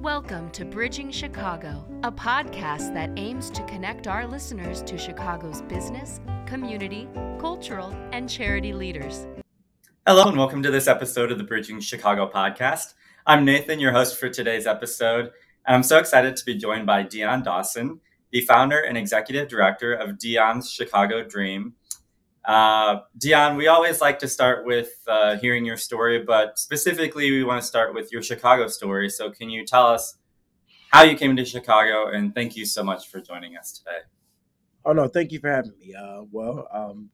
Welcome to Bridging Chicago, a podcast that aims to connect our listeners to Chicago's business, community, cultural, and charity leaders. Hello, and welcome to this episode of the Bridging Chicago podcast. I'm Nathan, your host for today's episode, and I'm so excited to be joined by Dion Dawson, the founder and executive director of Dion's Chicago Dream. Uh, Dion, we always like to start with uh, hearing your story, but specifically, we want to start with your Chicago story. So, can you tell us how you came to Chicago? And thank you so much for joining us today. Oh no, thank you for having me. Uh, well, um,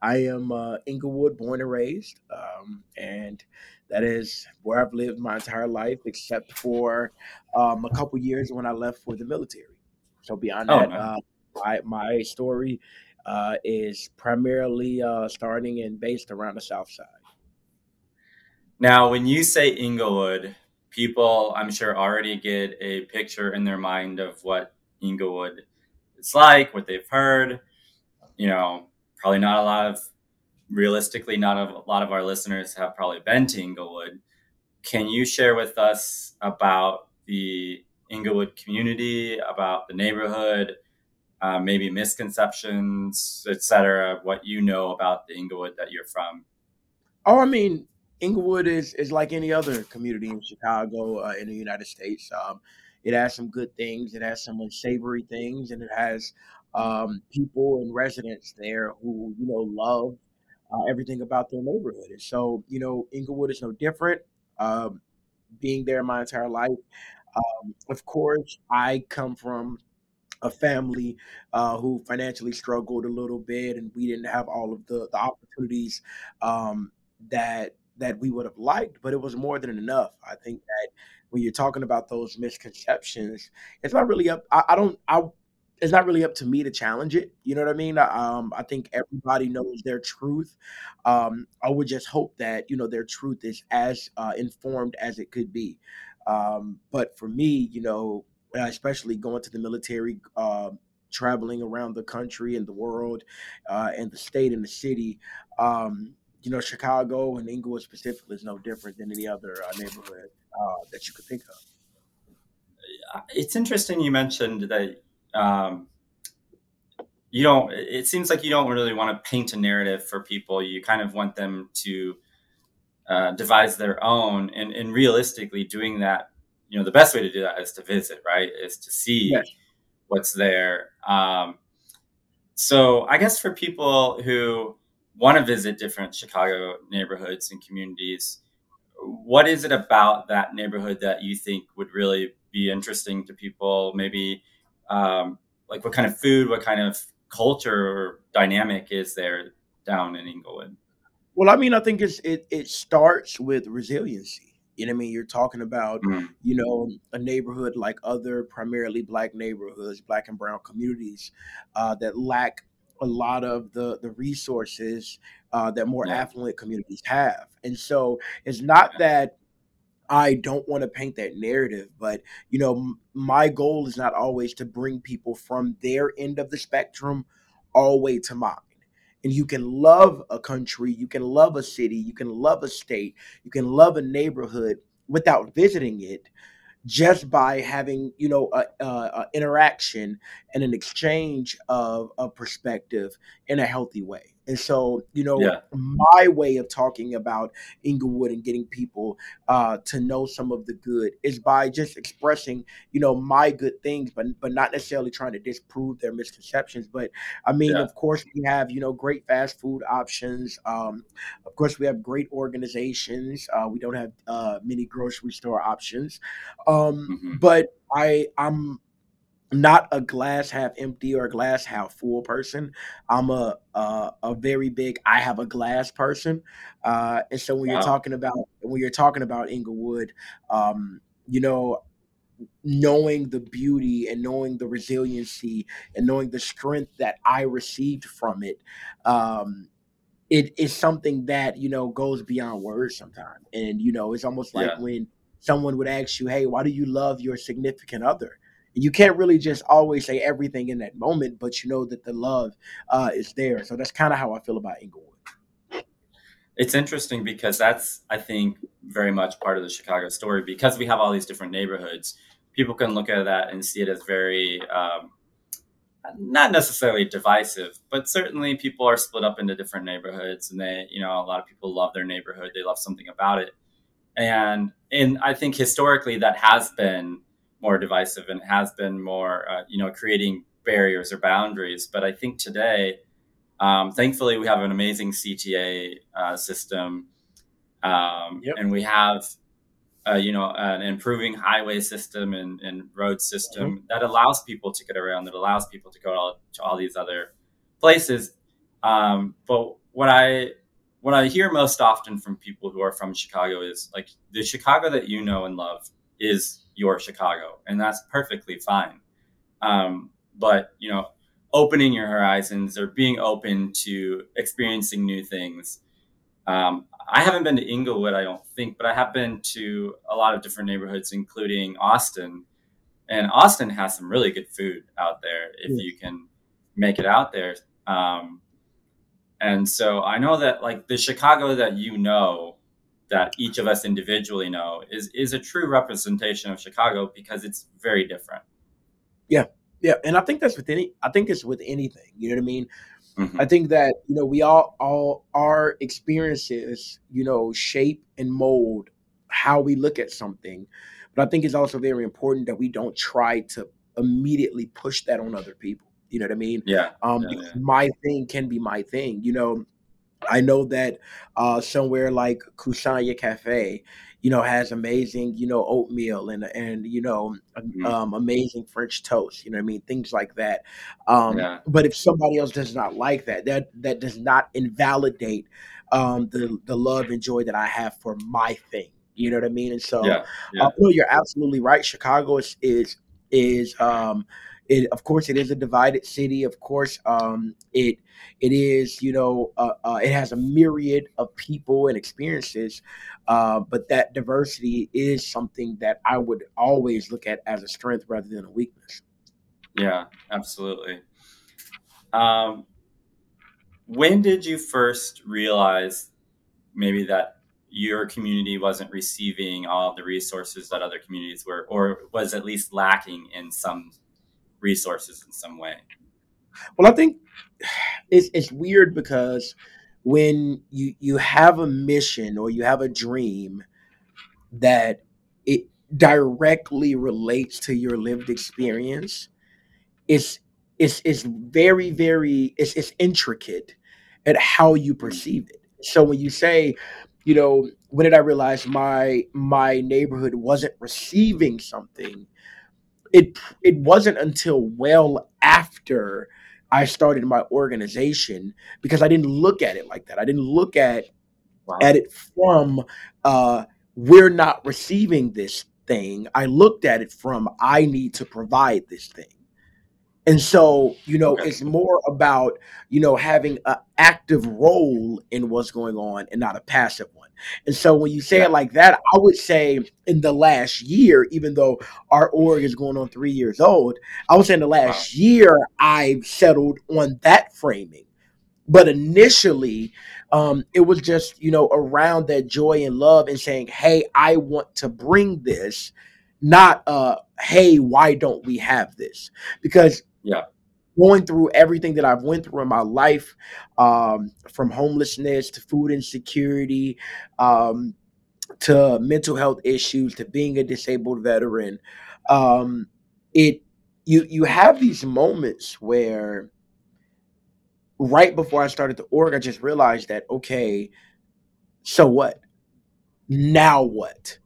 I am uh, Englewood born and raised, um, and that is where I've lived my entire life, except for um, a couple years when I left for the military. So beyond oh, that, uh, my, my story uh, is primarily uh, starting and based around the South Side. Now, when you say Englewood, people, I'm sure, already get a picture in their mind of what Englewood is like, what they've heard. You know, probably not a lot of, realistically, not a lot of our listeners have probably been to Englewood. Can you share with us about the Englewood community, about the neighborhood, uh, maybe misconceptions, etc. What you know about the Englewood that you're from? Oh, I mean, Englewood is is like any other community in Chicago uh, in the United States. Um, it has some good things, it has some unsavory things, and it has um, people and residents there who you know love uh, everything about their neighborhood. And so, you know, Englewood is no different. Um, being there my entire life, um, of course, I come from a family uh, who financially struggled a little bit, and we didn't have all of the the opportunities um, that that we would have liked, but it was more than enough. I think that when you're talking about those misconceptions, it's not really up. I, I don't. I it's not really up to me to challenge it. You know what I mean? Um, I think everybody knows their truth. Um, I would just hope that you know their truth is as uh, informed as it could be. Um, but for me, you know, uh, especially going to the military, uh, traveling around the country and the world, uh, and the state and the city. Um, you know, Chicago and Englewood specifically is no different than any other uh, neighborhood uh, that you could think of. It's interesting you mentioned that um, you don't. It seems like you don't really want to paint a narrative for people. You kind of want them to devise their own, and, and realistically, doing that you know the best way to do that is to visit right? Is to see yes. what's there. Um, so i guess for people who want to visit different chicago neighborhoods and communities what is it about that neighborhood that you think would really be interesting to people? Maybe um, like what kind of food what kind of culture or dynamic is there down in englewood well i mean i think it's it, it starts with resiliency you know what I mean? You're talking about, mm-hmm. you know, a neighborhood like other primarily black neighborhoods, black and brown communities uh, that lack a lot of the the resources uh, that more yeah. affluent communities have. And so it's not that I don't want to paint that narrative, but you know, m- my goal is not always to bring people from their end of the spectrum all the way to mine and you can love a country, you can love a city, you can love a state, you can love a neighborhood without visiting it just by having you know a, a, a interaction and an exchange of a perspective in a healthy way and so, you know, yeah. my way of talking about Englewood and getting people uh, to know some of the good is by just expressing, you know, my good things, but but not necessarily trying to disprove their misconceptions. But I mean, yeah. of course, we have you know great fast food options. Um, of course, we have great organizations. Uh, we don't have uh, many grocery store options, um, mm-hmm. but I I'm not a glass half empty or a glass half full person. I'm a a, a very big I have a glass person, uh, and so when wow. you're talking about when you're talking about Englewood, um, you know, knowing the beauty and knowing the resiliency and knowing the strength that I received from it, um, it is something that you know goes beyond words sometimes. And you know, it's almost like yeah. when someone would ask you, "Hey, why do you love your significant other?" You can't really just always say everything in that moment, but you know that the love uh, is there. So that's kind of how I feel about Englewood. it's interesting because that's I think very much part of the Chicago story because we have all these different neighborhoods. People can look at that and see it as very um, not necessarily divisive, but certainly people are split up into different neighborhoods, and they you know a lot of people love their neighborhood, they love something about it, and and I think historically that has been more divisive and has been more uh, you know creating barriers or boundaries. But I think today um, thankfully, we have an amazing CTA uh, system, um, yep. and we have, uh, you know, an improving highway system and, and road system mm-hmm. that allows people to get around, that allows people to go to all, to all these other places. Um, but what I what I hear most often from people who are from Chicago is like the Chicago that you know and love is your Chicago, and that's perfectly fine. Um, but you know, opening your horizons or being open to experiencing new things. Um, I haven't been to Englewood, I don't think, but I have been to a lot of different neighborhoods, including Austin. And Austin has some really good food out there if you can make it out there. Um, and so I know that like the Chicago that you know, that each of us individually know, is is a true representation of Chicago because it's very different. Yeah, yeah, and I think that's with any. I think it's with anything. You know what I mean? Mm-hmm. I think that you know we all all our experiences, you know, shape and mold how we look at something. But I think it's also very important that we don't try to immediately push that on other people. You know what I mean? Yeah. Um, yeah, yeah. my thing can be my thing. You know, I know that uh, somewhere like Kusanya Cafe, you know, has amazing, you know, oatmeal and and you know, mm-hmm. um, amazing French toast. You know, I mean, things like that. Um, yeah. But if somebody else does not like that, that that does not invalidate um, the the love and joy that I have for my thing. You know what I mean? And so, yeah, yeah. Uh, no, you're absolutely right. Chicago is is is um, it, of course, it is a divided city. Of course, um, it it is you know uh, uh, it has a myriad of people and experiences, uh, but that diversity is something that I would always look at as a strength rather than a weakness. Yeah, absolutely. Um, when did you first realize maybe that your community wasn't receiving all the resources that other communities were, or was at least lacking in some resources in some way? Well, I think it's it's weird because when you you have a mission or you have a dream that it directly relates to your lived experience, it's it's it's very very it's it's intricate at how you perceive it. So when you say, you know, when did I realize my my neighborhood wasn't receiving something? It it wasn't until well after I started my organization because I didn't look at it like that. I didn't look at wow. at it from uh, we're not receiving this thing. I looked at it from I need to provide this thing. And so, you know, okay. it's more about, you know, having an active role in what's going on and not a passive one. And so when you say yeah. it like that, I would say in the last year, even though our org is going on three years old, I would say in the last wow. year, I've settled on that framing. But initially, um, it was just, you know, around that joy and love and saying, hey, I want to bring this, not, uh, hey, why don't we have this? Because yeah. Going through everything that I've went through in my life, um, from homelessness to food insecurity, um, to mental health issues, to being a disabled veteran, um, it you you have these moments where right before I started the org, I just realized that okay, so what? Now what?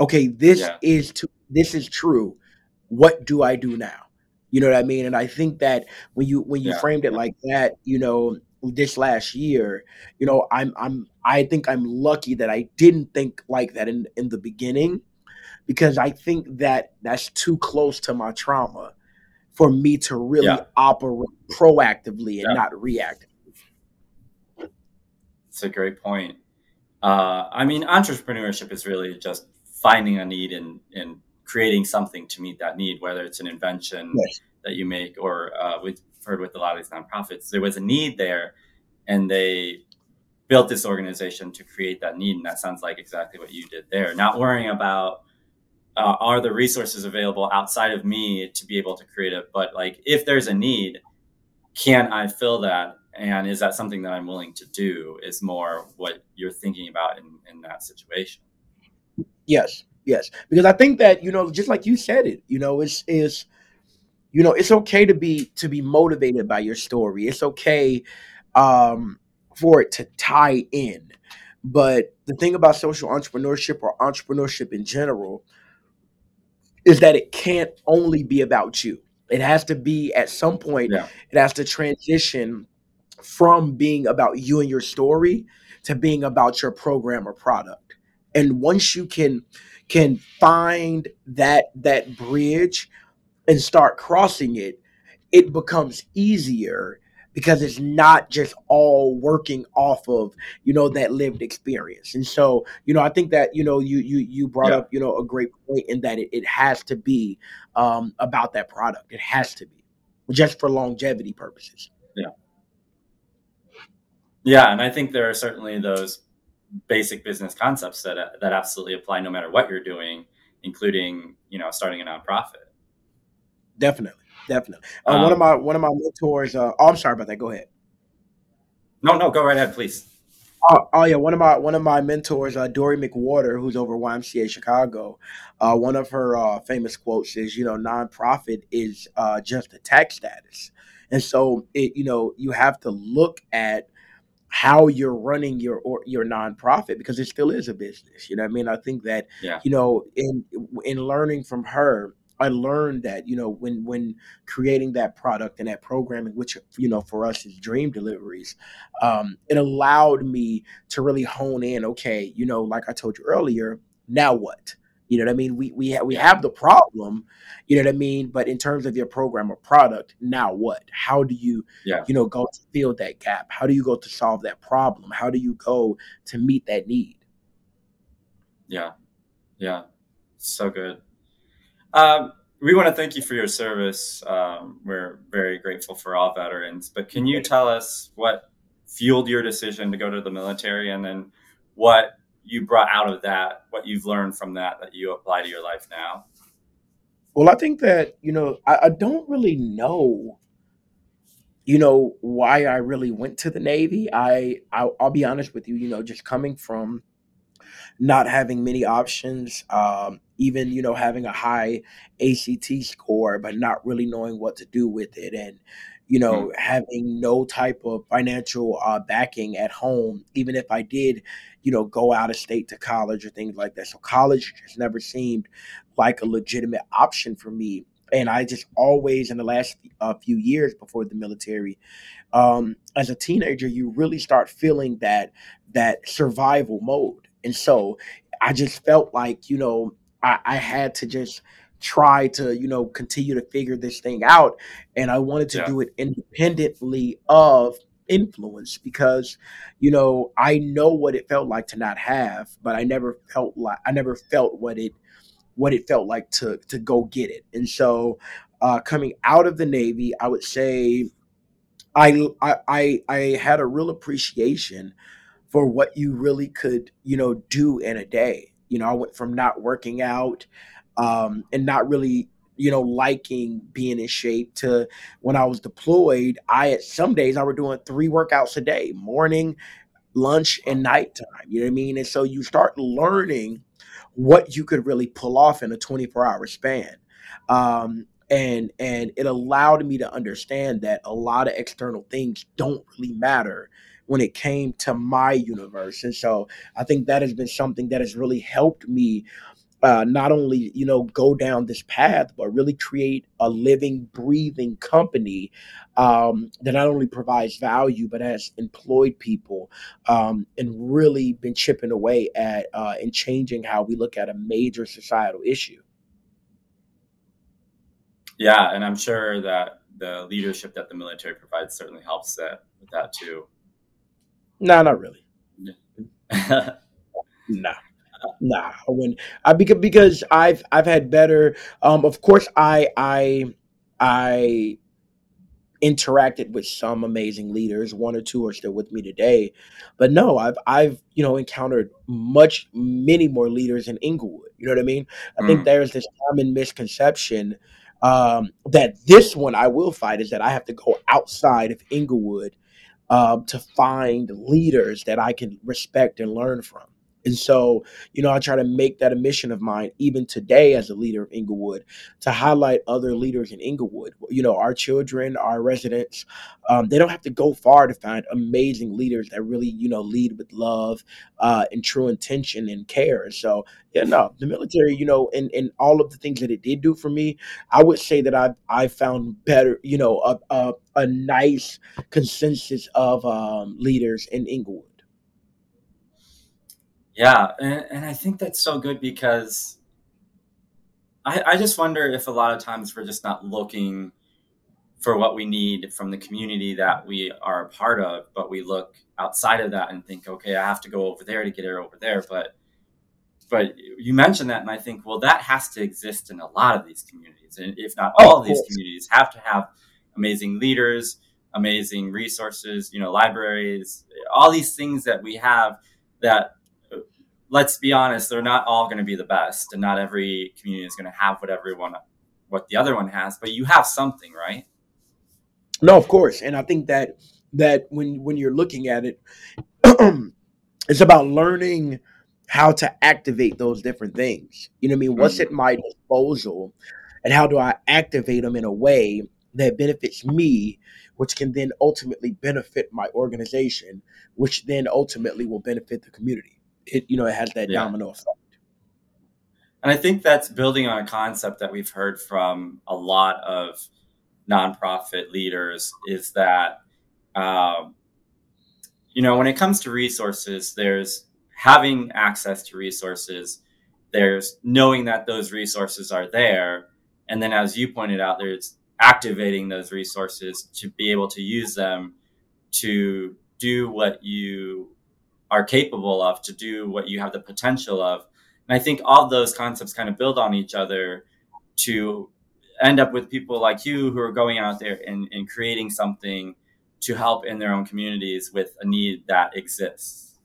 Okay, this yeah. is to this is true. What do I do now? You know what I mean? And I think that when you when you yeah. framed it like that, you know, this last year, you know, I'm I'm I think I'm lucky that I didn't think like that in in the beginning because I think that that's too close to my trauma for me to really yeah. operate proactively and yeah. not reactively. It's a great point. Uh, I mean, entrepreneurship is really just finding a need and and creating something to meet that need, whether it's an invention yes. that you make or uh, we've heard with a lot of these nonprofits, there was a need there and they built this organization to create that need, and that sounds like exactly what you did there. Not worrying about uh, are the resources available outside of me to be able to create it, but like if there's a need, can I fill that? And is that something that I'm willing to do? Is more what you're thinking about in, in that situation. Yes, yes, because I think that you know, just like you said it, you know, it's is you know, it's okay to be to be motivated by your story. It's okay um, for it to tie in. But the thing about social entrepreneurship or entrepreneurship in general is that it can't only be about you. It has to be at some point, yeah. it has to transition from being about you and your story to being about your program or product. And once you can can find that that bridge and start crossing it, it becomes easier because it's not just all working off of you know that lived experience. And so you know i think that you know you you you brought yeah. up you know a great point in that it, it has to be um, about that product. It has to be just for longevity purposes. Yeah. Yeah and i think there are certainly those basic business concepts that that absolutely apply no matter what you're doing including you know starting a nonprofit definitely definitely. Uh, um, one of um, my one of my mentors. Uh, oh, I'm sorry about that. Go ahead. No, no, go right ahead, please. Oh, oh, yeah, one of my one of my mentors, uh, Dorri McWhorter, who's over YMCA Chicago. Uh, one of her uh, famous quotes is, "You know, nonprofit is uh, just a tax status," and so it, you know, you have to look at how you're running your or your nonprofit because it still is a business. You know, I mean, I think that yeah. you know, in in learning from her, I learned that you know when when creating that product and that programming, which you know for us is dream deliveries, um, it allowed me to really hone in. Okay, you know, like I told you earlier, now what? You know what I mean? We we ha- we have the problem, you know what I mean. But in terms of your program or product, now what? How do you yeah. you know go to fill that gap? How do you go to solve that problem? How do you go to meet that need? Yeah, yeah, so good. Um, we want to thank you for your service. Um, we're very grateful for all veterans. But can you tell us what fueled your decision to go to the military and then what you brought out of that, what you've learned from that that you apply to your life now? Well, I think that, you know, I, I don't really know, you know, why I really went to the Navy. I, I I'll be honest with you, you know, just coming from not having many options, um, even you know having a high ACT score, but not really knowing what to do with it, and you know mm. having no type of financial uh, backing at home, even if I did, you know, go out of state to college or things like that. So college just never seemed like a legitimate option for me. And I just always, in the last uh, few years before the military, um, as a teenager, you really start feeling that that survival mode and so I just felt like, you know, I, I had to just try to, you know, continue to figure this thing out. And I wanted to yeah. do it independently of influence because, you know, I know what it felt like to not have, but I never felt like I never felt what it what it felt like to to go get it. And so uh, coming out of the Navy, I would say I I I had a real appreciation for what you really could, you know, do in a day. You know, I went from not working out um, and not really, you know, liking being in shape to when I was deployed, I at some days I were doing three workouts a day, morning, lunch, and nighttime. You know what I mean? And so you start learning what you could really pull off in a 24 hour span. Um, and and it allowed me to understand that a lot of external things don't really matter when it came to my universe. And so I think that has been something that has really helped me uh, not only you know go down this path, but really create a living, breathing company um, that not only provides value but has employed people um, and really been chipping away at uh, and changing how we look at a major societal issue. Yeah, and I'm sure that the leadership that the military provides certainly helps that with that too. No, not really. nah. Nah, when I because because I've I've had better. Um, of course, I I I interacted with some amazing leaders. One or two are still with me today, but no, I've I've you know encountered much many more leaders in Englewood. You know what I mean? I mm. think there's this common misconception um, that this one I will fight is that I have to go outside of Englewood uh, to find leaders that I can respect and learn from. And so, you know, I try to make that a mission of mine, even today as a leader of Englewood, to highlight other leaders in Englewood. You know, our children, our residents, um, they don't have to go far to find amazing leaders that really, you know, lead with love uh, and true intention and care. So, yeah, no, the military, you know, and, and all of the things that it did do for me, I would say that I I found better, you know, a, a, a nice consensus of um, leaders in Englewood. Yeah, and, and I think that's so good because I, I just wonder if a lot of times we're just not looking for what we need from the community that we are a part of, but we look outside of that and think, okay, I have to go over there to get it over there. But but you mentioned that, and I think, well, that has to exist in a lot of these communities, and if not oh, all of these communities, have to have amazing leaders, amazing resources, you know, libraries, all these things that we have that let's be honest, they're not all going to be the best, and not every community is going to have what everyone, what the other one has. But you have something, right? No, of course, and I think that that when when you're looking at it, it's about learning how to activate those different things. You know what I mean? What's mm-hmm. at my disposal, and how do I activate them in a way that benefits me, which can then ultimately benefit my organization, which then ultimately will benefit the community it you know it has that yeah. domino effect. And I think that's building on a concept that we've heard from a lot of nonprofit leaders is that um, you know when it comes to resources, there's having access to resources, there's knowing that those resources are there, and then as you pointed out, there's activating those resources to be able to use them to do what you are capable of to do what you have the potential of. And I think all those concepts kind of build on each other to end up with people like you who are going out there and, and creating something to help in their own communities with a need that exists.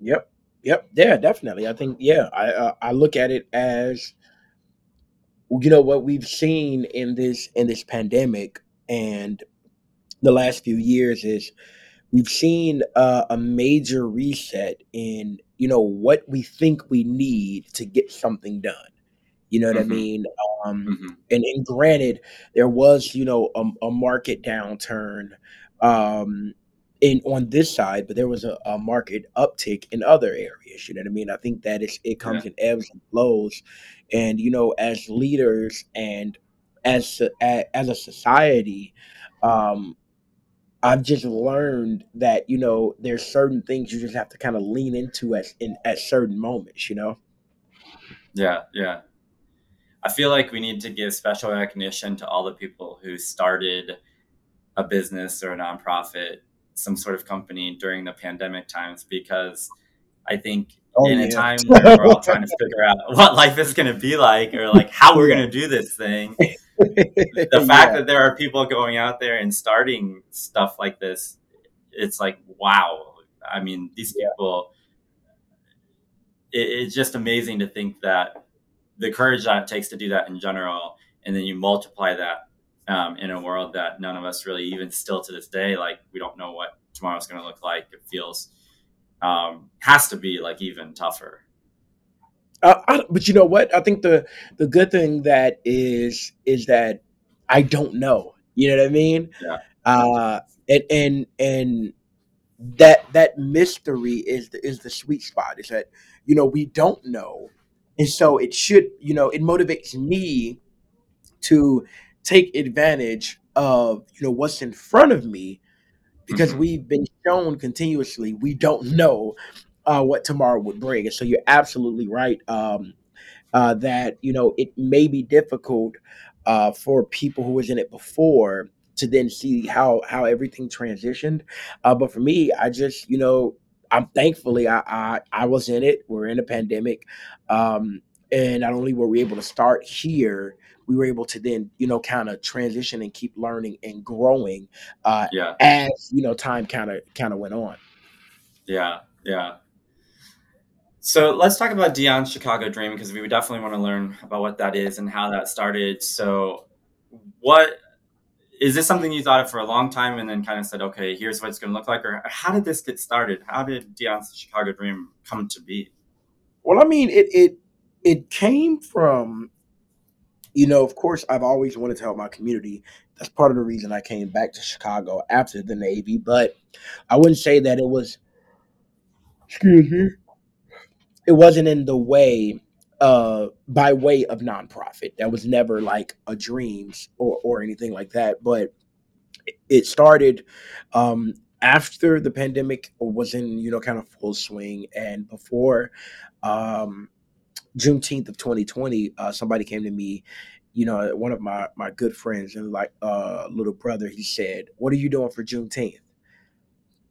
Yep. Yep. Yeah, definitely. I think, yeah, I, uh, I look at it as, you know, what we've seen in this, in this pandemic and the last few years is, we've seen uh, a major reset in you know what we think we need to get something done you know what mm-hmm. i mean um, mm-hmm. and, and granted there was you know a, a market downturn um, in on this side but there was a, a, market uptick in other areas you know what i mean i think that it's, it comes yeah. in ebbs and flows and you know as leaders and as as a society um, I've just learned that you know there's certain things you just have to kind of lean into at in at certain moments, you know. Yeah, yeah. I feel like we need to give special recognition to all the people who started a business or a nonprofit, some sort of company during the pandemic times because I think oh, in yeah. a time where we're all trying to figure out what life is going to be like or like how we're going to do this thing, the fact yeah. that there are people going out there and starting stuff like this, it's like wow. I mean, these people. It, it's just amazing to think that the courage that it takes to do that in general, and then you multiply that um, in a world that none of us really, even still to this day, like we don't know what tomorrow's going to look like. It feels um, has to be like even tougher. Uh, I, but you know what? I think the the good thing that is is that I don't know. You know what I mean? Yeah. Uh, and and and that that mystery is the, is the sweet spot. Is that you know we don't know, and so it should you know it motivates me to take advantage of you know what's in front of me because mm-hmm. we've been shown continuously we don't know uh, what tomorrow would bring. And so you're absolutely right um, uh, that you know it may be difficult uh, for people who was in it before to then see how how everything transitioned. Uh, but for me, I just you know I'm thankfully I, I I was in it. We're in a pandemic. Um, and not only were we able to start here, we were able to then, you know, kind of transition and keep learning and growing uh, yeah. as you know time kind of kind of went on. Yeah, yeah. So let's talk about Dion's Chicago Dream because we would definitely want to learn about what that is and how that started. So, what is this something you thought of for a long time and then kind of said, okay, here's what it's going to look like? Or how did this get started? How did Dion's Chicago Dream come to be? Well, I mean, it it it came from, you know, of course, I've always wanted to help my community. That's part of the reason I came back to Chicago after the Navy. But I wouldn't say that it was. Excuse me. It wasn't in the way uh, by way of nonprofit. That was never like a dreams or, or anything like that. But it started um, after the pandemic was in, you know, kind of full swing and before um, Juneteenth of 2020, uh, somebody came to me, you know, one of my my good friends and like uh, little brother. He said, "What are you doing for Juneteenth?"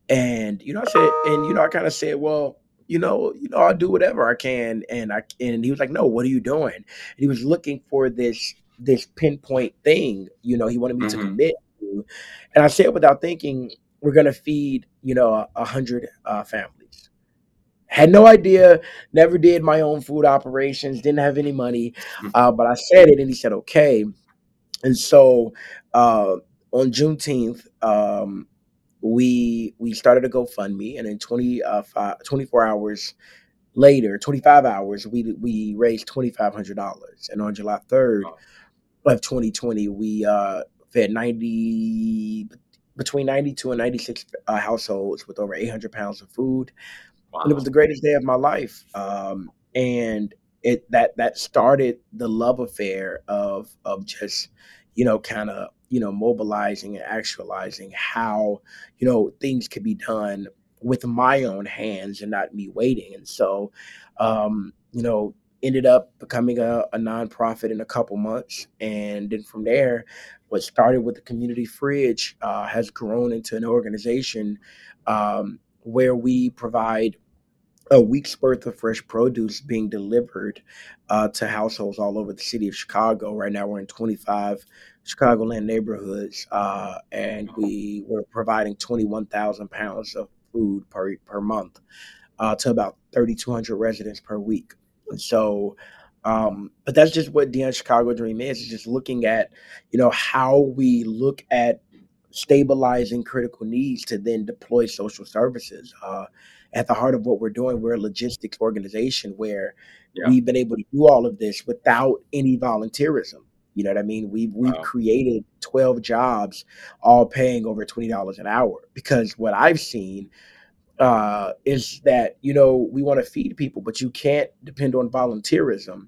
And you know, I said, and you know, I kind of said, "Well, you know, you know, I'll do whatever I can. And I and he was like, No, what are you doing? And he was looking for this this pinpoint thing, you know, he wanted me mm-hmm. to commit to. And I said without thinking, we're gonna feed, you know, a, hundred uh, families. Had no idea, never did my own food operations, didn't have any money. Mm-hmm. Uh, but I said it and he said, okay. And so uh, on Juneteenth, um, we we started a GoFundMe, and in 20, uh, five, 24 hours later, 25 hours, we we raised $2,500. And on July 3rd of 2020, we uh, fed 90, between 92 and 96 uh, households with over 800 pounds of food. Wow. And it was the greatest day of my life. Um, and it that that started the love affair of of just you know kind of you know, mobilizing and actualizing how, you know, things could be done with my own hands and not me waiting. And so, um, you know, ended up becoming a, a nonprofit in a couple months. And then from there, what started with the community fridge uh, has grown into an organization um, where we provide a week's worth of fresh produce being delivered uh, to households all over the city of Chicago. Right now, we're in 25 Chicagoland neighborhoods, uh, and we were providing 21,000 pounds of food per per month uh, to about 3,200 residents per week. And so, um, but that's just what Dion's Chicago Dream is. It's just looking at, you know, how we look at stabilizing critical needs to then deploy social services. Uh, at the heart of what we're doing, we're a logistics organization where yeah. we've been able to do all of this without any volunteerism. You know what I mean? We've we've wow. created 12 jobs, all paying over $20 an hour. Because what I've seen uh, is that, you know, we want to feed people, but you can't depend on volunteerism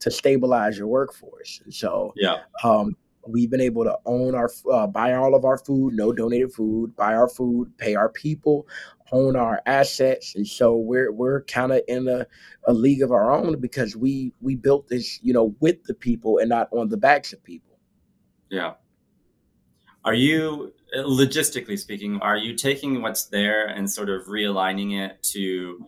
to stabilize your workforce. And so yeah. Um, we've been able to own our uh, buy all of our food no donated food buy our food pay our people own our assets and so we're we're kind of in a, a league of our own because we we built this you know with the people and not on the backs of people. Yeah. Are you logistically speaking are you taking what's there and sort of realigning it to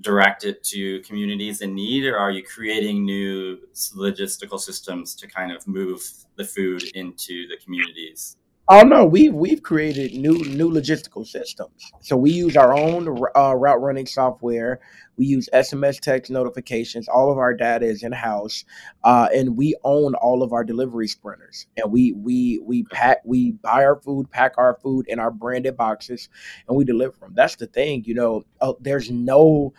direct it to communities in need or are you creating new logistical systems to kind of move the food into the communities Oh no, we've we've created new new logistical systems. So we use our own uh, route running software. We use SMS text notifications. All of our data is in house, uh, and we own all of our delivery sprinters. And we we we pack we buy our food, pack our food in our branded boxes, and we deliver them. That's the thing, you know. Uh, there's no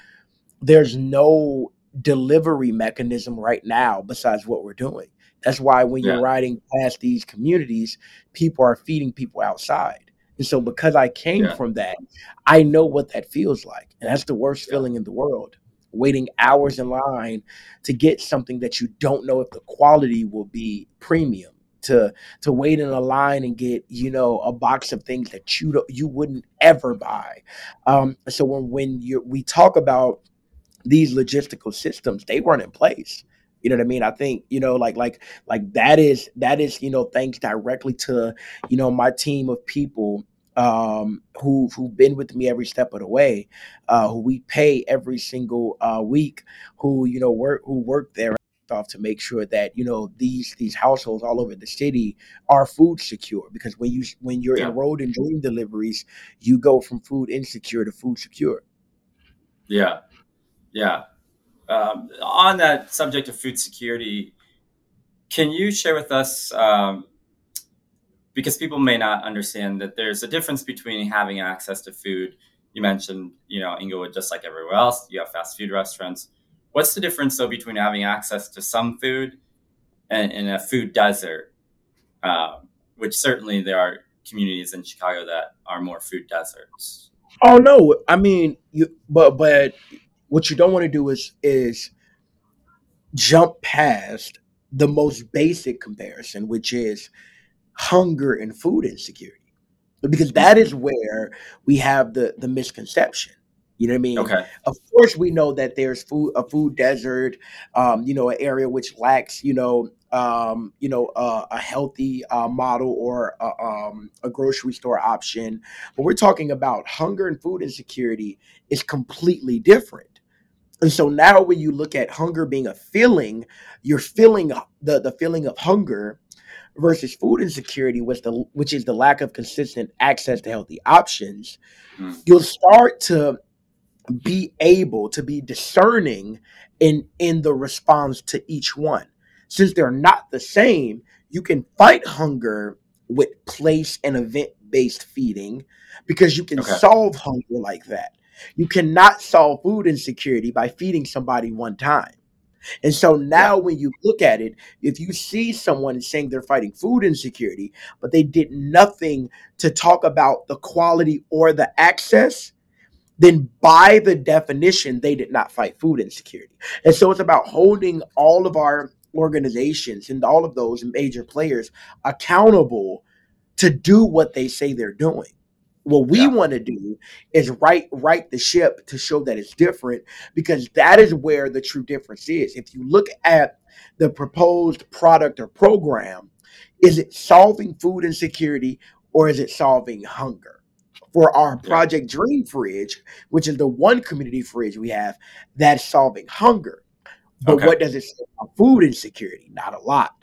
there's no delivery mechanism right now besides what we're doing. That's why when you're riding past these communities, people are feeding people outside. And so because I came yeah. from that, I know what that feels like. And that's the worst yeah. feeling in the world. Waiting hours in line to get something that you don't know if the quality will be premium. To to wait in a line and get you know a box of things that you don't, you wouldn't ever buy. Um, so when when you we talk about these logistical systems, they weren't in place. You know what I mean? I think, you know, like like like that is that is, you know, thanks directly to, you know, my team of people um, who who've been with me every step of the way, uh, who we pay every single uh, week, who you know work who work there off to make sure that you know these these households all over the city are food secure because when you when you're yeah. enrolled in dream deliveries you go from food insecure to food secure yeah yeah um, on that subject of food security can you share with us um, because people may not understand that there's a difference between having access to food you mentioned you know englewood just like everywhere else you have fast food restaurants What's the difference though between having access to some food and, and a food desert? Um, which certainly there are communities in Chicago that are more food deserts. Oh no, I mean, you but but what you don't want to do is is jump past the most basic comparison, which is hunger and food insecurity, because that is where we have the the misconception. You know what I mean? Okay. Of course, we know that there's food, a food desert, um, you know, an area which lacks, you know, um, you know, uh, a healthy uh, model or a, um, a grocery store option. But we're talking about hunger and food insecurity is completely different. And so now, when you look at hunger being a feeling, you're feeling the the feeling of hunger versus food insecurity, which the which is the lack of consistent access to healthy options. Mm. You'll start to be able to be discerning in in the response to each one since they're not the same you can fight hunger with place and event based feeding because you can okay. solve hunger like that you cannot solve food insecurity by feeding somebody one time and so now, when you look at it, if you see someone saying they're fighting food insecurity, but they did nothing to talk about the quality or the access, then by the definition, they did not fight food insecurity. And so it's about holding all of our organizations and all of those major players accountable to do what they say they're doing. What we yeah. want to do is right right the ship to show that it's different because that is where the true difference is. If you look at the proposed product or program, is it solving food insecurity or is it solving hunger? for our Project Dream fridge, which is the one community fridge we have that's solving hunger. But okay. what does it say about food insecurity? Not a lot.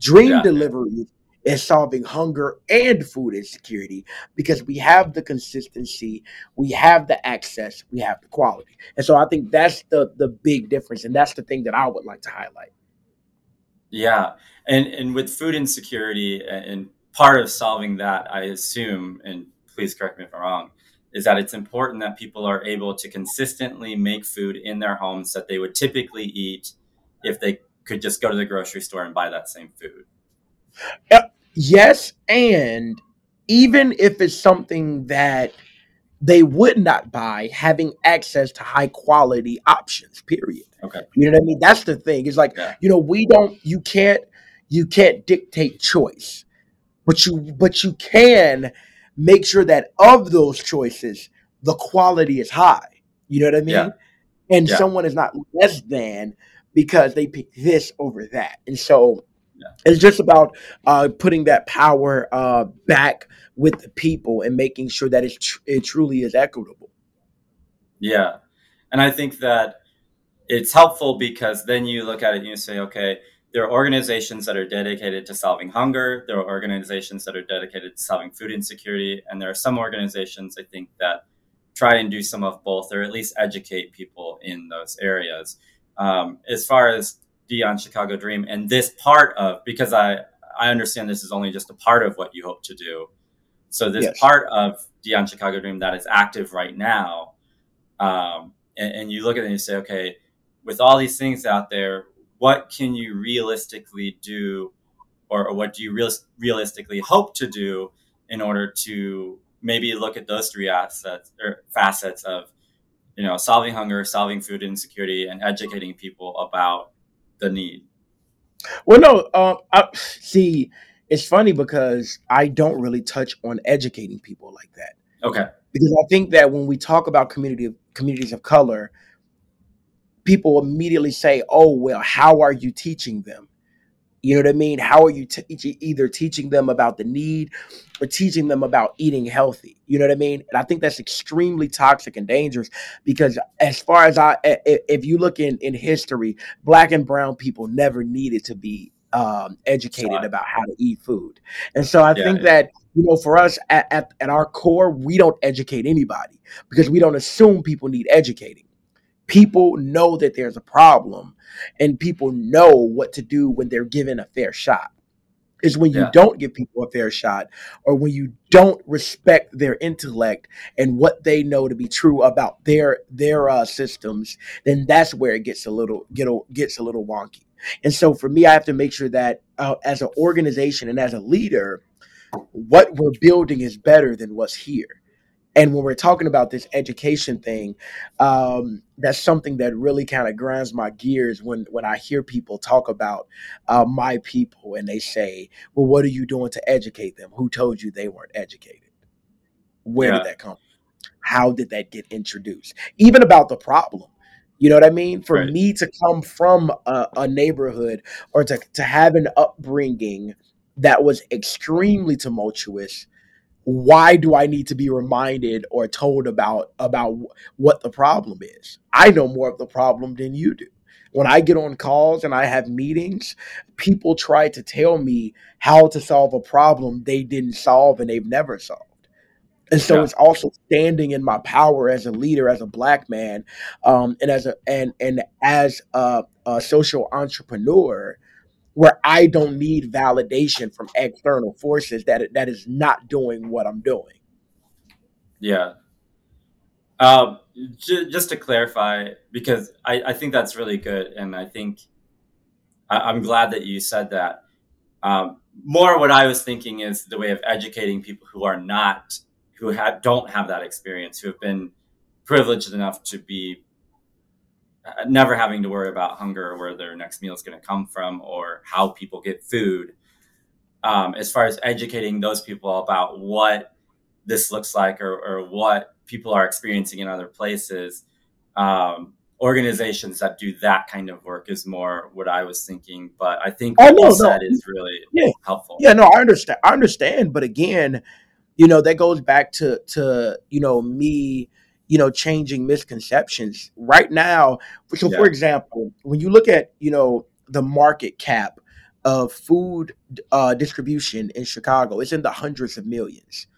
Dream yeah. delivery is solving hunger and food insecurity because we have the consistency, we have the access, we have the quality. And so I think that's the the big difference. And that's the thing that I would like to highlight. Yeah. And and with food insecurity and part of solving that, I assume, and please correct me if I'm wrong, is that it's important that people are able to consistently make food in their homes that they would typically eat if they could just go to the grocery store and buy that same food. Uh, yes, and even if it's something that they would not buy, having access to high quality options. Period. Okay. You know what I mean? That's the thing. It's like yeah. you know we don't. You can't. You can't dictate choice, but you but you can make sure that of those choices, the quality is high. You know what I mean? Yeah. And yeah. someone is not less than because they pick this over that. And so. It's just about uh, putting that power uh, back with the people and making sure that it's tr- it truly is equitable. Yeah. And I think that it's helpful because then you look at it and you say, okay, there are organizations that are dedicated to solving hunger. There are organizations that are dedicated to solving food insecurity. And there are some organizations, I think, that try and do some of both or at least educate people in those areas. Um, as far as Dion's Chicago Dream and this part of, because I, I understand this is only just a part of what you hope to do. So this yes. part of Dion's Chicago Dream that is active right now, um, and, and you look at it and you say, okay, with all these things out there, what can you realistically do or, or what do you real, realistically hope to do in order to maybe look at those three assets or facets of you know solving hunger solving food insecurity and educating people about the need? Well no um I, see it's funny because i don't really touch on educating people like that. Okay. Because i think that when we talk about community communities of color people immediately say, "Oh, well, how are you teaching them?" You know what I mean? How are you te- either teaching them about the need or teaching them about eating healthy? You know what I mean? And I think that's extremely toxic and dangerous because, as far as I, if you look in in history, black and brown people never needed to be um, educated about how to eat food, and so I yeah, think yeah. that you know, for us at, at at our core, we don't educate anybody because we don't assume people need educating people know that there's a problem and people know what to do when they're given a fair shot. Is when you yeah. don't give people a fair shot or when you don't respect their intellect and what they know to be true about their their uh, systems then that's where it gets a little get a, gets a little wonky. And so for me i have to make sure that uh, as an organization and as a leader what we're building is better than what's here and when we're talking about this education thing, um, that's something that really kind of grinds my gears when when I hear people talk about uh, my people and they say, "Well, what are you doing to educate them? Who told you they weren't educated? Where yeah. did that come? from How did that get introduced? Even about the problem." You know what I mean? For right. me to come from a, a neighborhood or to, to have an upbringing that was extremely tumultuous why do I need to be reminded or told about about what the problem is? I know more of the problem than you do. When I get on calls and I have meetings, people try to tell me how to solve a problem they didn't solve and they've never solved. And so yeah. it's also standing in my power as a leader, as a black man, um, and as a and and as a, a social entrepreneur where I don't need validation from external forces that that is not doing what I'm doing. Yeah. Um, j- just to clarify, because I, I think that's really good, and I think I, am glad that you said that. Um, more, what I was thinking is the way of educating people who are not, who have don't have that experience, who have been privileged enough to be never having to worry about hunger or where their next meal is going to come from or how people get food. Um, as far as educating those people about what this looks like or, or what people are experiencing in other places, um, organizations that do that kind of work is more what I was thinking. But I think what oh, no, you said no. is really yeah. helpful. Yeah, no, I understand. I understand, but again, you know, that goes back to to you know me you know, changing misconceptions. Right now, so yeah. for example, when you look at, you know, the market cap of food uh, distribution in Chicago, it's in the hundreds of millions.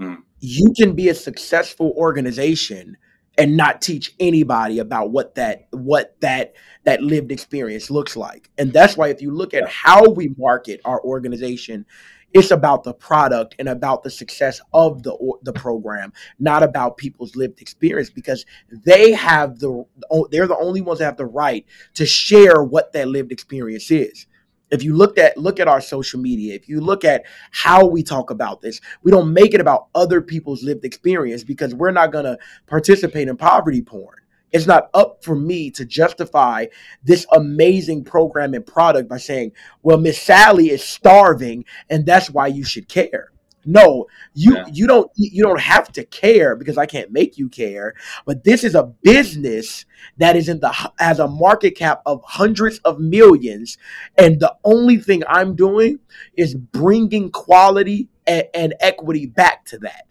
Mm. You can be a successful organization and not teach anybody about what that what that that lived experience looks like. And that's why if you look at how we market our organization, it's about the product and about the success of the the program, not about people's lived experience because they have the they're the only ones that have the right to share what that lived experience is. If you look at look at our social media, if you look at how we talk about this, we don't make it about other people's lived experience because we're not going to participate in poverty porn. It's not up for me to justify this amazing program and product by saying, well, Miss Sally is starving and that's why you should care. No, you yeah. you don't you don't have to care because I can't make you care. But this is a business that is in the has a market cap of hundreds of millions, and the only thing I'm doing is bringing quality and, and equity back to that.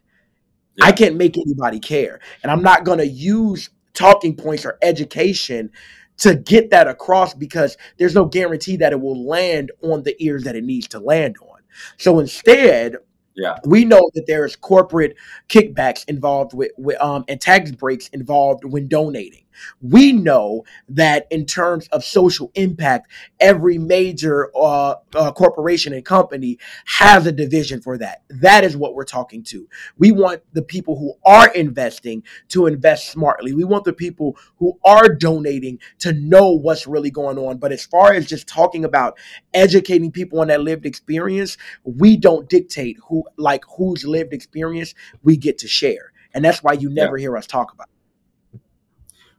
Yeah. I can't make anybody care, and I'm not going to use talking points or education to get that across because there's no guarantee that it will land on the ears that it needs to land on. So instead, yeah. We know that there is corporate kickbacks involved with, with um and tax breaks involved when donating. We know that in terms of social impact, every major uh, uh, corporation and company has a division for that. That is what we're talking to. We want the people who are investing to invest smartly. We want the people who are donating to know what's really going on. But as far as just talking about educating people on that lived experience, we don't dictate who like whose lived experience we get to share. And that's why you never yeah. hear us talk about. It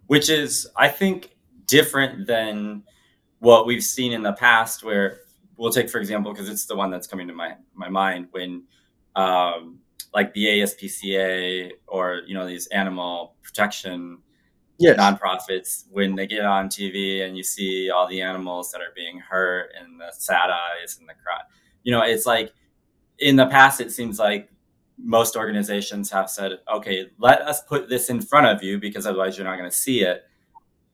which is I think different than what we've seen in the past. Where we'll take for example, because it's the one that's coming to my my mind when. Um, like the ASPCA or you know these animal protection yes. nonprofits when they get on TV and you see all the animals that are being hurt and the sad eyes and the cry. You know, it's like in the past, it seems like most organizations have said, okay, let us put this in front of you because otherwise you're not going to see it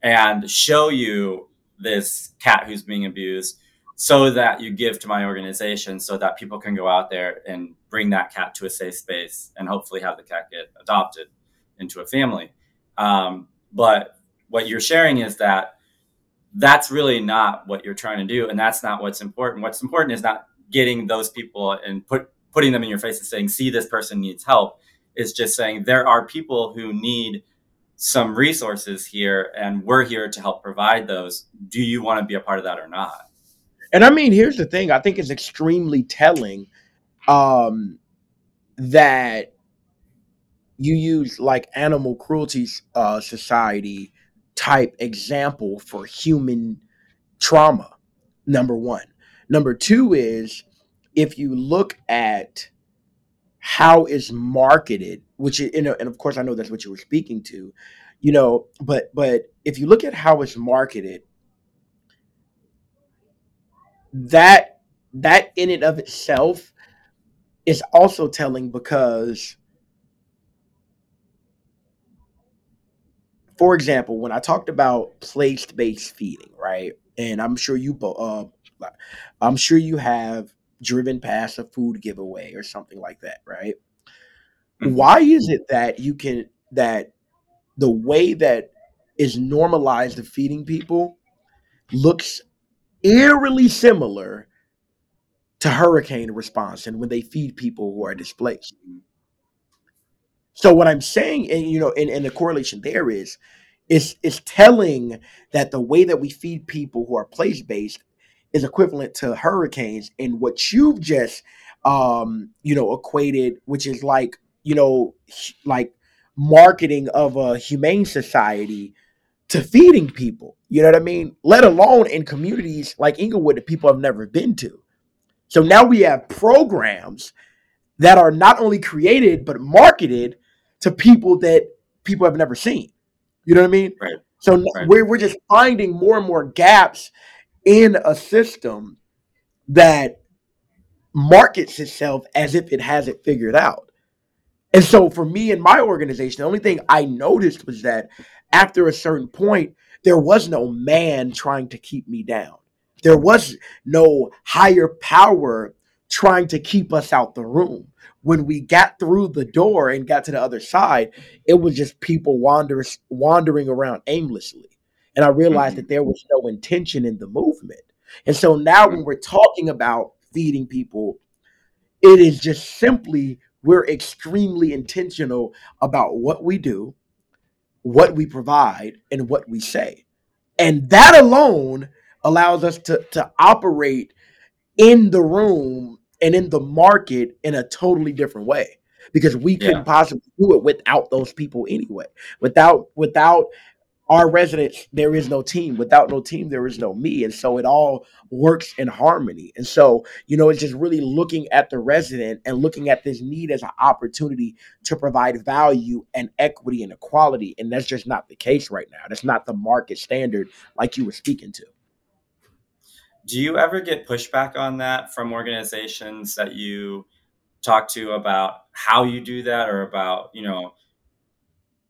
and show you this cat who's being abused so that you give to my organization so that people can go out there and bring that cat to a safe space and hopefully have the cat get adopted into a family. Um, but what you're sharing is that that's really not what you're trying to do. And that's not what's important. What's important is not getting those people and put, putting them in your face and saying, see, this person needs help. Is just saying there are people who need some resources here and we're here to help provide those. Do you want to be a part of that or not? And I mean, here's the thing. I think it's extremely telling um, that you use like animal cruelty uh, society type example for human trauma. Number one. Number two is if you look at how is marketed, which you know, and of course I know that's what you were speaking to, you know, but but if you look at how it's marketed, that that in and of itself is also telling because for example when i talked about place-based feeding right and i'm sure you uh, i'm sure you have driven past a food giveaway or something like that right mm-hmm. why is it that you can that the way that is normalized of feeding people looks eerily similar to hurricane response and when they feed people who are displaced. So what I'm saying, and you know, and, and the correlation there is, is is telling that the way that we feed people who are place based is equivalent to hurricanes, and what you've just, um, you know, equated, which is like, you know, like marketing of a humane society to feeding people. You know what I mean? Let alone in communities like Englewood that people have never been to. So now we have programs that are not only created but marketed to people that people have never seen. You know what I mean? Right. So right. we're we're just finding more and more gaps in a system that markets itself as if it has it figured out. And so for me and my organization, the only thing I noticed was that after a certain point, there was no man trying to keep me down. There was no higher power trying to keep us out the room. When we got through the door and got to the other side, it was just people wandering wandering around aimlessly. And I realized mm-hmm. that there was no intention in the movement. And so now when we're talking about feeding people, it is just simply we're extremely intentional about what we do what we provide and what we say. And that alone allows us to, to operate in the room and in the market in a totally different way because we couldn't possibly do it without those people anyway. Without without our residents, there is no team. Without no team, there is no me. And so it all works in harmony. And so, you know, it's just really looking at the resident and looking at this need as an opportunity to provide value and equity and equality. And that's just not the case right now. That's not the market standard like you were speaking to. Do you ever get pushback on that from organizations that you talk to about how you do that or about, you know,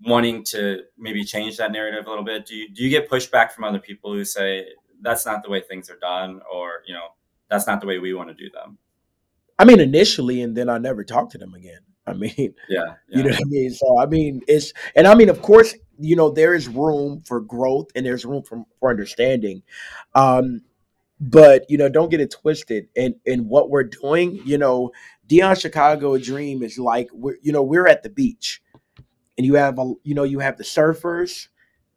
wanting to maybe change that narrative a little bit do you do you get pushback from other people who say that's not the way things are done or you know that's not the way we want to do them i mean initially and then i never talk to them again. I mean yeah, yeah, you know what i mean? So i mean it's and i mean of course you know there is room for growth and there's room for, for understanding. Um but you know don't get it twisted. And and what we're doing you know Dion Chicago Dream is like we're you know we're at the beach and you have a you know you have the surfers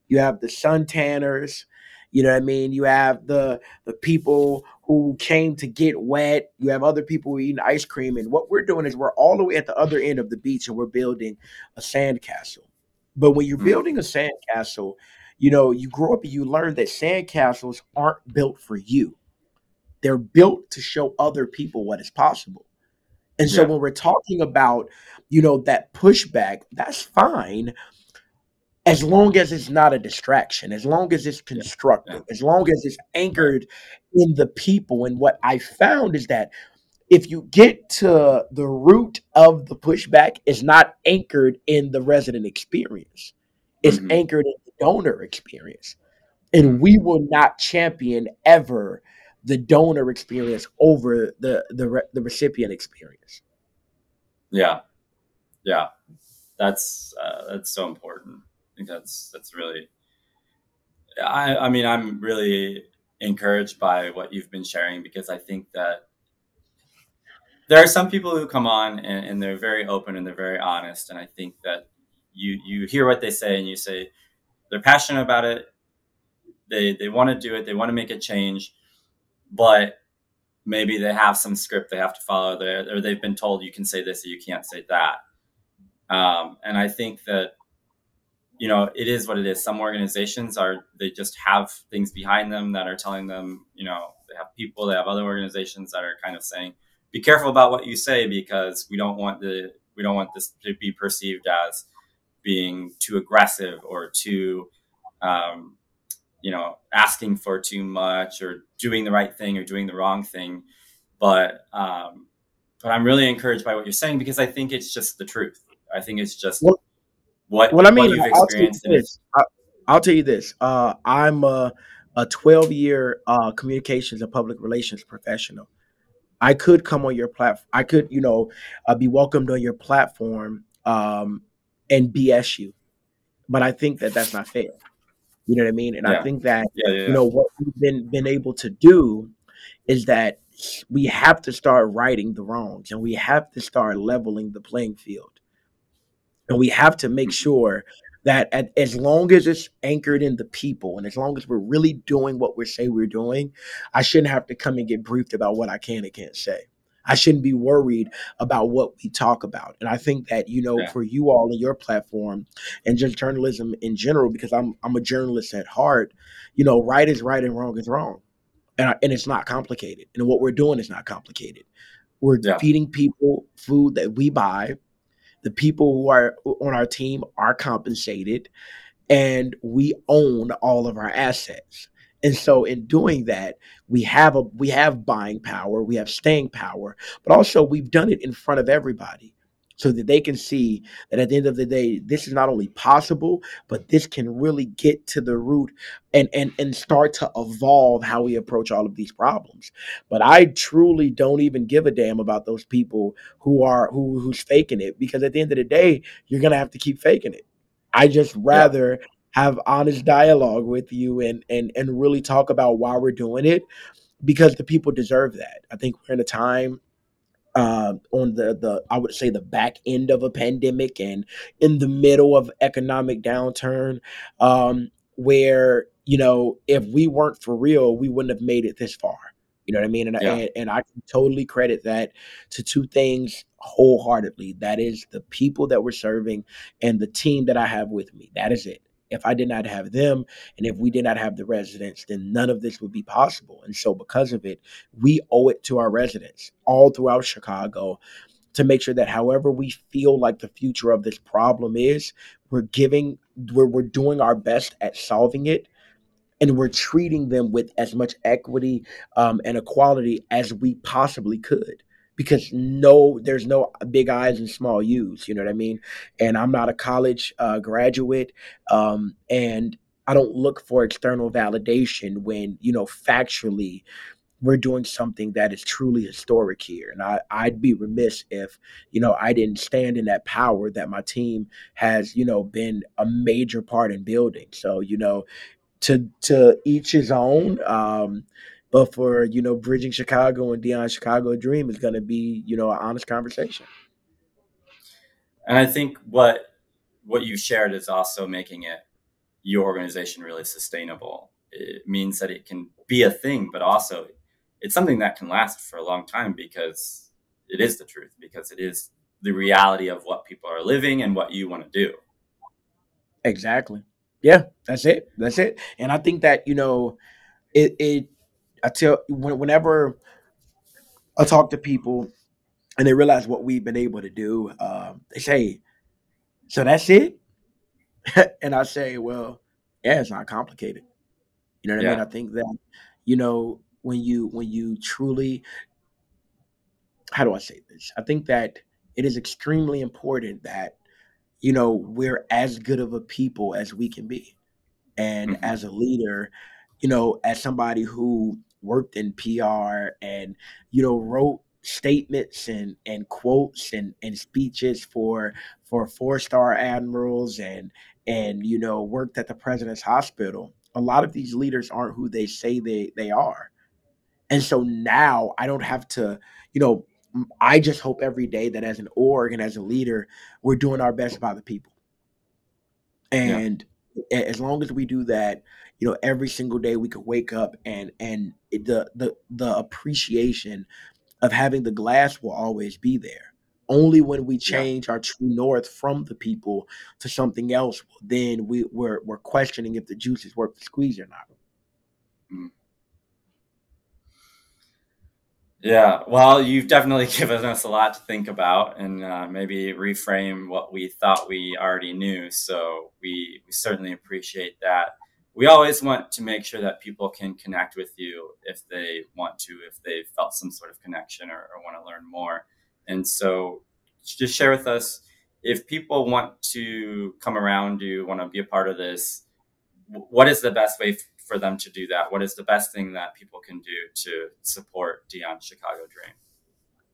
you have the sun tanners you know what i mean? You have the the people who came to get wet. You have other people eating ice cream. And what we're doing is we're all the way at the other end of the beach and we're building a sand castle but when you're mm. building a sand castle you know you grow up and you learn that sand castles aren't built for you. They're built to show other people what is possible. And so yeah. when we're talking about, you know, that pushback, that's fine. as long as it's not a distraction, as long as it's constructive, as long as it's anchored in the people. And what I found is that if you get to the root of the pushback, it's not anchored in the resident experience. It's mm-hmm. anchored in the donor experience. And we will not champion ever the donor experience over the the, the recipient experience. Yeah, yeah, that's uh, that's so important. I think that's that's really. I I mean I'm really encouraged by what you've been sharing because I think that there are some people who come on and, and, they're very open and they're very honest. And i think that you you hear what they say and you say they're passionate about it. They they want to do it. They want to make a change. But maybe they have some script they have to follow. There or they've been told you can say this or you can't say that um, and i think that you know it is what it is. Some organizations are they just have things behind them that are telling them you know they have people they have other organizations that are kind of saying be careful about what you say because we don't want the we don't want this to be perceived as being too aggressive or too um, you know asking for too much or doing the right thing or doing the wrong thing. But um, but i'm really encouraged by what you're saying because i think it's just the truth i think it's just well, what well i mean you've I'll tell you this. I'll, tell you this uh, i'm a, a 12 year uh, communications and public relations professional I could come on your platform. I could, you know, uh, be welcomed on your platform um, and BS you, but I think that that's not fair. You know what I mean? And yeah. I think that yeah, yeah, you know what we've been been able to do is that we have to start righting the wrongs, and we have to start leveling the playing field, and we have to make mm-hmm. sure that at, as long as it's anchored in the people and as long as we're really doing what we say we're doing, I shouldn't have to come and get briefed about what I can and can't say. I shouldn't be worried about what we talk about. And I think that, you know, yeah. for you all in your platform and just journalism in general, because I'm I'm a journalist at heart, you know, right is right and wrong is wrong. And, I, and it's not complicated. And what we're doing is not complicated. We're yeah. feeding people food that we buy the people who are on our team are compensated and we own all of our assets. And so in doing that, we have a we have buying power, we have staying power, but also we've done it in front of everybody so that they can see that at the end of the day, this is not only possible, but this can really get to the root and and and start to evolve how we approach all of these problems. But I truly don't even give a damn about those people who are who who's faking it because at the end of the day, you're gonna have to keep faking it. I just rather yeah. have honest dialogue with you and and and really talk about why we're doing it because the people deserve that. I think we're in a time uh, on the the I would say the back end of a pandemic and in the middle of economic downturn, um, where you know if we weren't for real, we wouldn't have made it this far. You know what I mean? And, yeah. and, and I can totally credit that to two things wholeheartedly. That is the people that we're serving and the team that I have with me. That is it. If I did not have them and if we did not have the residents, then none of this would be possible. And so, because of it, we owe it to our residents all throughout Chicago to make sure that however we feel like the future of this problem is, we're giving, we're, we're doing our best at solving it and we're treating them with as much equity um, and equality as we possibly could because no there's no big eyes and small u's you know what i mean? And i'm not a college uh, graduate um, and i don't look for external validation when you know factually we're doing something that is truly historic here. And I, i'd be remiss if you know i didn't stand in that power that my team has you know been a major part in building. So you know to to each his own um but for you know, bridging Chicago and Dion Chicago Dream is going to be you know an honest conversation. And I think what what you shared is also making it your organization really sustainable. It means that it can be a thing, but also it's something that can last for a long time because it is the truth, because it is the reality of what people are living and what you want to do. Exactly. Yeah, that's it. That's it. And I think that, you know, it it I tell whenever I talk to people and they realize what we've been able to do, uh, they say, "So that's it." and I say, well, yeah, it's not complicated. You know what. I mean? I think that, you know, when you when you truly how do I say this? I think that it is extremely important that, you know, we're as good of a people as we can be. And mm-hmm. as a leader, you know, as somebody who worked in PR and, you know, wrote statements and and quotes and and speeches for for four star admirals and and you know worked at the president's hospital. A lot of these leaders aren't who they say they they are. And so now i don't have to you know i just hope every day that as an org and as a leader we're doing our best by the people. And yeah. as long as we do that you know every single day we could wake up and and the the the appreciation of having the glass will always be there. Only when we change yeah. our true north from the people to something else, then we, we're we're questioning if the juice is worth the squeeze or not. Mm. Yeah, well, you've definitely given us a lot to think about and uh, maybe reframe what we thought we already knew. So we, we certainly appreciate that we always want to make sure that people can connect with you if they want to, if they felt some sort of connection or, or want to learn more. And so just share with us if people want to come around you, want to be a part of this, what is the best way for them to do that? What is the best thing that people can do to support Dion's Chicago Dream?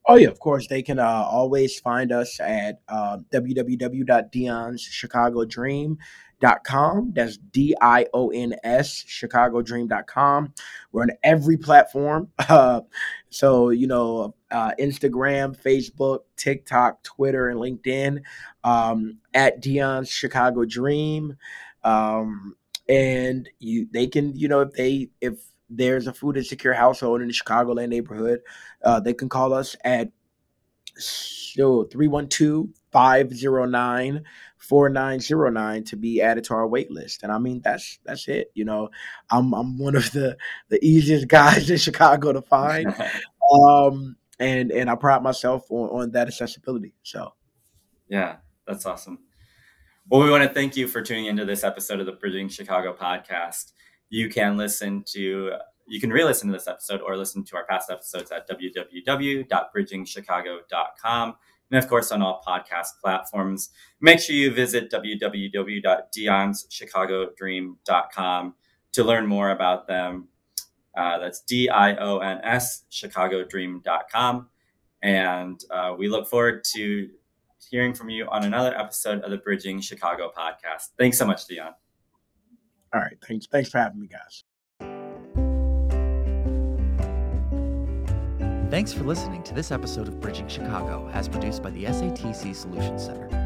Oh yeah, of course. They can uh, always find us at uh, www.dionschicagodream.com com. That's D I O N S, chicagodream.com. We're on every platform. Uh, so, you know, uh, Instagram, Facebook, TikTok, Twitter, and LinkedIn um, at Dion's Chicago Dream. Um, and you, they can, you know, if they, if there's a food insecure household in the Chicagoland neighborhood, uh, they can call us at so 312 509 4909 to be added to our wait list. And I mean that's that's it. You know, I'm I'm one of the the easiest guys in Chicago to find. um and and I pride myself on, on that accessibility. So yeah, that's awesome. Well, we want to thank you for tuning into this episode of the Bridging Chicago podcast. You can listen to you can re-listen to this episode or listen to our past episodes at www.bridgingchicago.com and of course on all podcast platforms. Make sure you visit www.dionschicagodream.com to learn more about them. Uh, that's D I O N S, chicagodream.com. And uh, we look forward to hearing from you on another episode of the Bridging Chicago podcast. Thanks so much, Dion. All right. Thanks. Thanks for having me, guys. Thanks for listening to this episode of Bridging Chicago, as produced by the SATC Solutions Center.